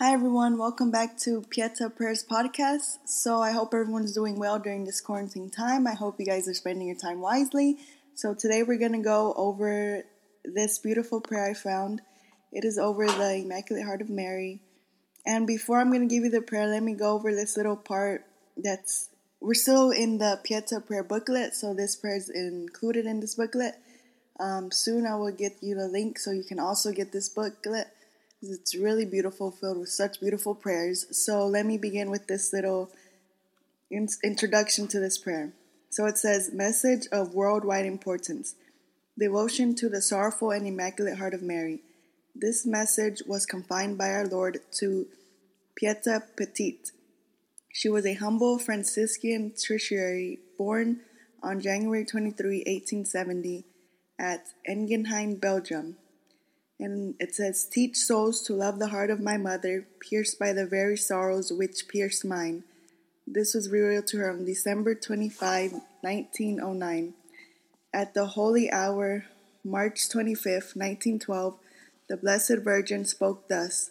Hi, everyone. Welcome back to Pieta Prayers Podcast. So, I hope everyone's doing well during this quarantine time. I hope you guys are spending your time wisely. So, today we're going to go over this beautiful prayer I found. It is over the Immaculate Heart of Mary. And before I'm going to give you the prayer, let me go over this little part that's we're still in the Pieta prayer booklet, so this prayer is included in this booklet. Um, soon I will get you the link so you can also get this booklet. It's really beautiful, filled with such beautiful prayers. So let me begin with this little in- introduction to this prayer. So it says, Message of worldwide importance Devotion to the sorrowful and immaculate heart of Mary. This message was confined by our Lord to Berthe Petit. She was a humble Franciscan tertiary born on January 23, 1870, at Engenheim, Belgium and it says, Teach souls to love the heart of my mother, pierced by the very sorrows which pierced mine. This was revealed to her on December 25, 1909. At the holy hour, March 25, 1912, the Blessed Virgin spoke thus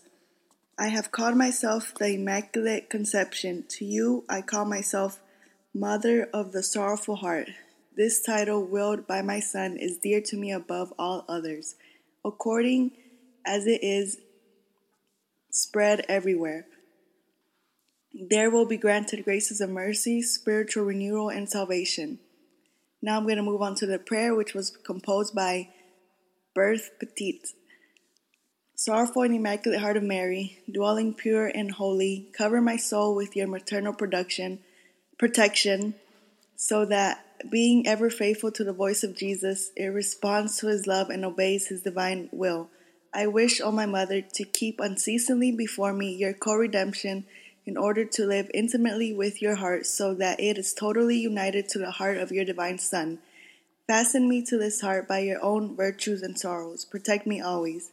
I have called myself the Immaculate Conception. To you, I call myself Mother of the Sorrowful Heart. This title, willed by my Son, is dear to me above all others according as it is spread everywhere. There will be granted graces of mercy, spiritual renewal, and salvation. Now I'm going to move on to the prayer, which was composed by Berthe Petit. Sorrowful and Immaculate Heart of Mary, dwelling pure and holy, cover my soul with your maternal production, protection, so that being ever faithful to the voice of Jesus, it responds to his love and obeys his divine will. I wish, O my mother, to keep unceasingly before me your co redemption in order to live intimately with your heart so that it is totally united to the heart of your divine Son. Fasten me to this heart by your own virtues and sorrows. Protect me always.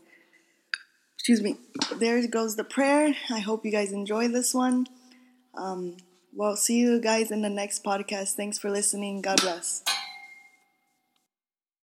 Excuse me. There goes the prayer. I hope you guys enjoy this one. Um, well, see you guys in the next podcast. Thanks for listening. God bless.